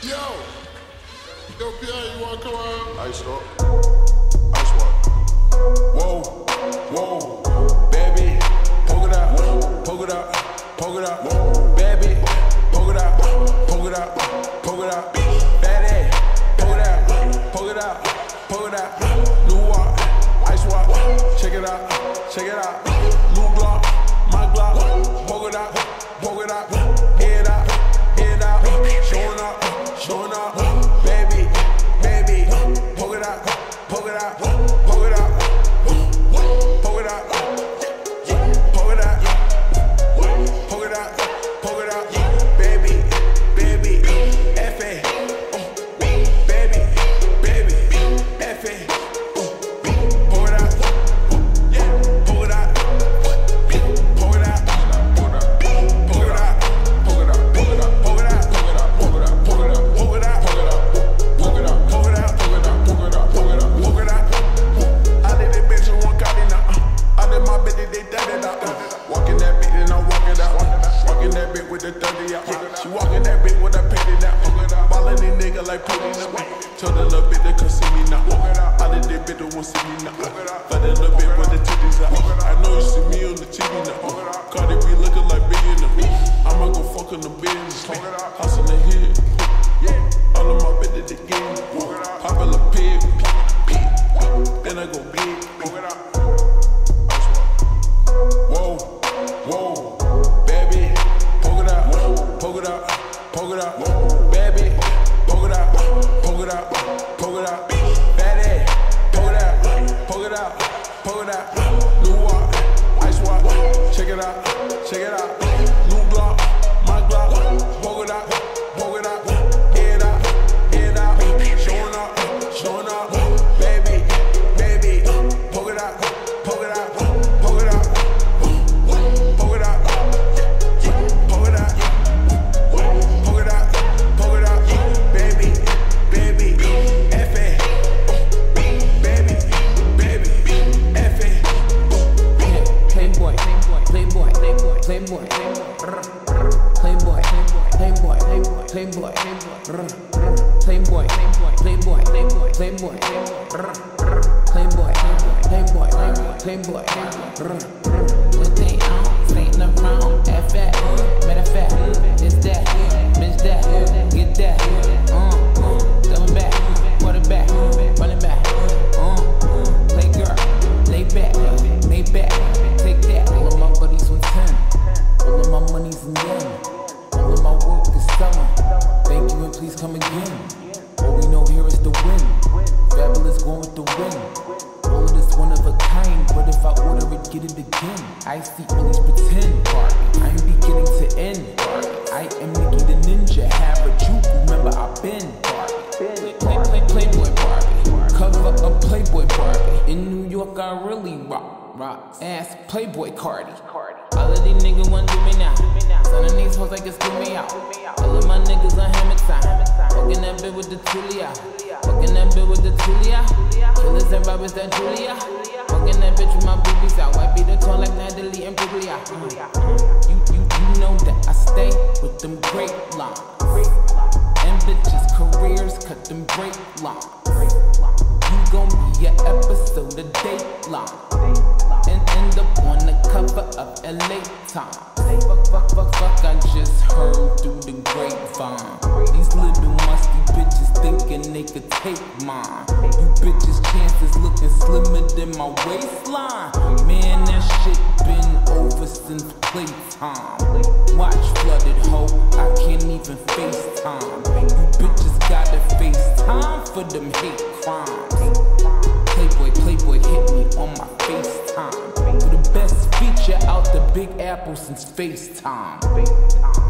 Yo, yo, Pierre, you wanna come on? Ice up. Ice what? Whoa, whoa, baby, poke it out, poke it out, poke it out, baby, poke it out, poke it out, poke it out, baby, poke it out, poke it out, poke it out, new walk, ice walk, check it out, check it out, new Glock, my Glock, poke it out, poke it out, head out, Tell the little bitch they come see me now. I did that bitch, they won't see me now. But that little bitch with the titties out. I know you see me on the TV now. Carti be looking like billionaire. I'ma go fuck on the business. Hustlin' here. All poke it out, baby, poke it out, poke it out, poke it out, new walk, ice walk, check it out, check it out, playboy, playboy, playboy, playboy, playboy, playboy, playboy, playboy, playboy, playboy, playboy. What they on? Fainting around. F that. Matter of fact, it's that, bitch that, get that. Uh. Come again. All we know here is the win. Fabulous going with the win. All of this one of a kind, but if I order it, get it again. I see always pretend. Party. I'm beginning to end. I am Nikki the Ninja, have a juke, remember I've been. Play, play, play, Playboy Barbie. Cover a Playboy Barbie. In New York, I really rock. Rock. Ass Playboy Carti. All of these niggas wanna do me now. Son of these hoes like it's do me out. With the Tulia. Fucking that bitch with the Tulia. Killers and robbers that Julia. Fucking that bitch with my boobies out. White beat the tone like Natalie Imbruglia. Uh. You, you, you know that I stay with them great lines. And bitches' careers cut them break lines. You gon' be an episode of Dateline. And end up on the cover of LA Times. Fuck, fuck, fuck, fuck, I just heard through the grapevine. They could take mine. You bitches' chances looking slimmer than my waistline. Man, that shit been over since playtime. Watch flooded hoe, I can't even FaceTime. You bitches gotta FaceTime for them hate crimes. Playboy, Playboy hit me on my FaceTime. For the best feature out the Big Apple since FaceTime.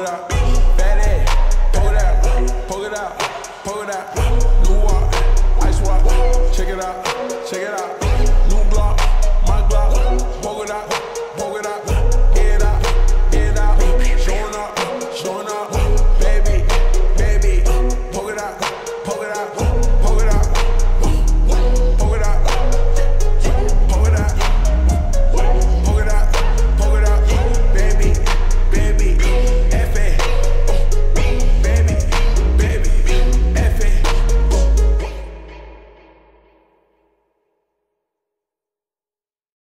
with our.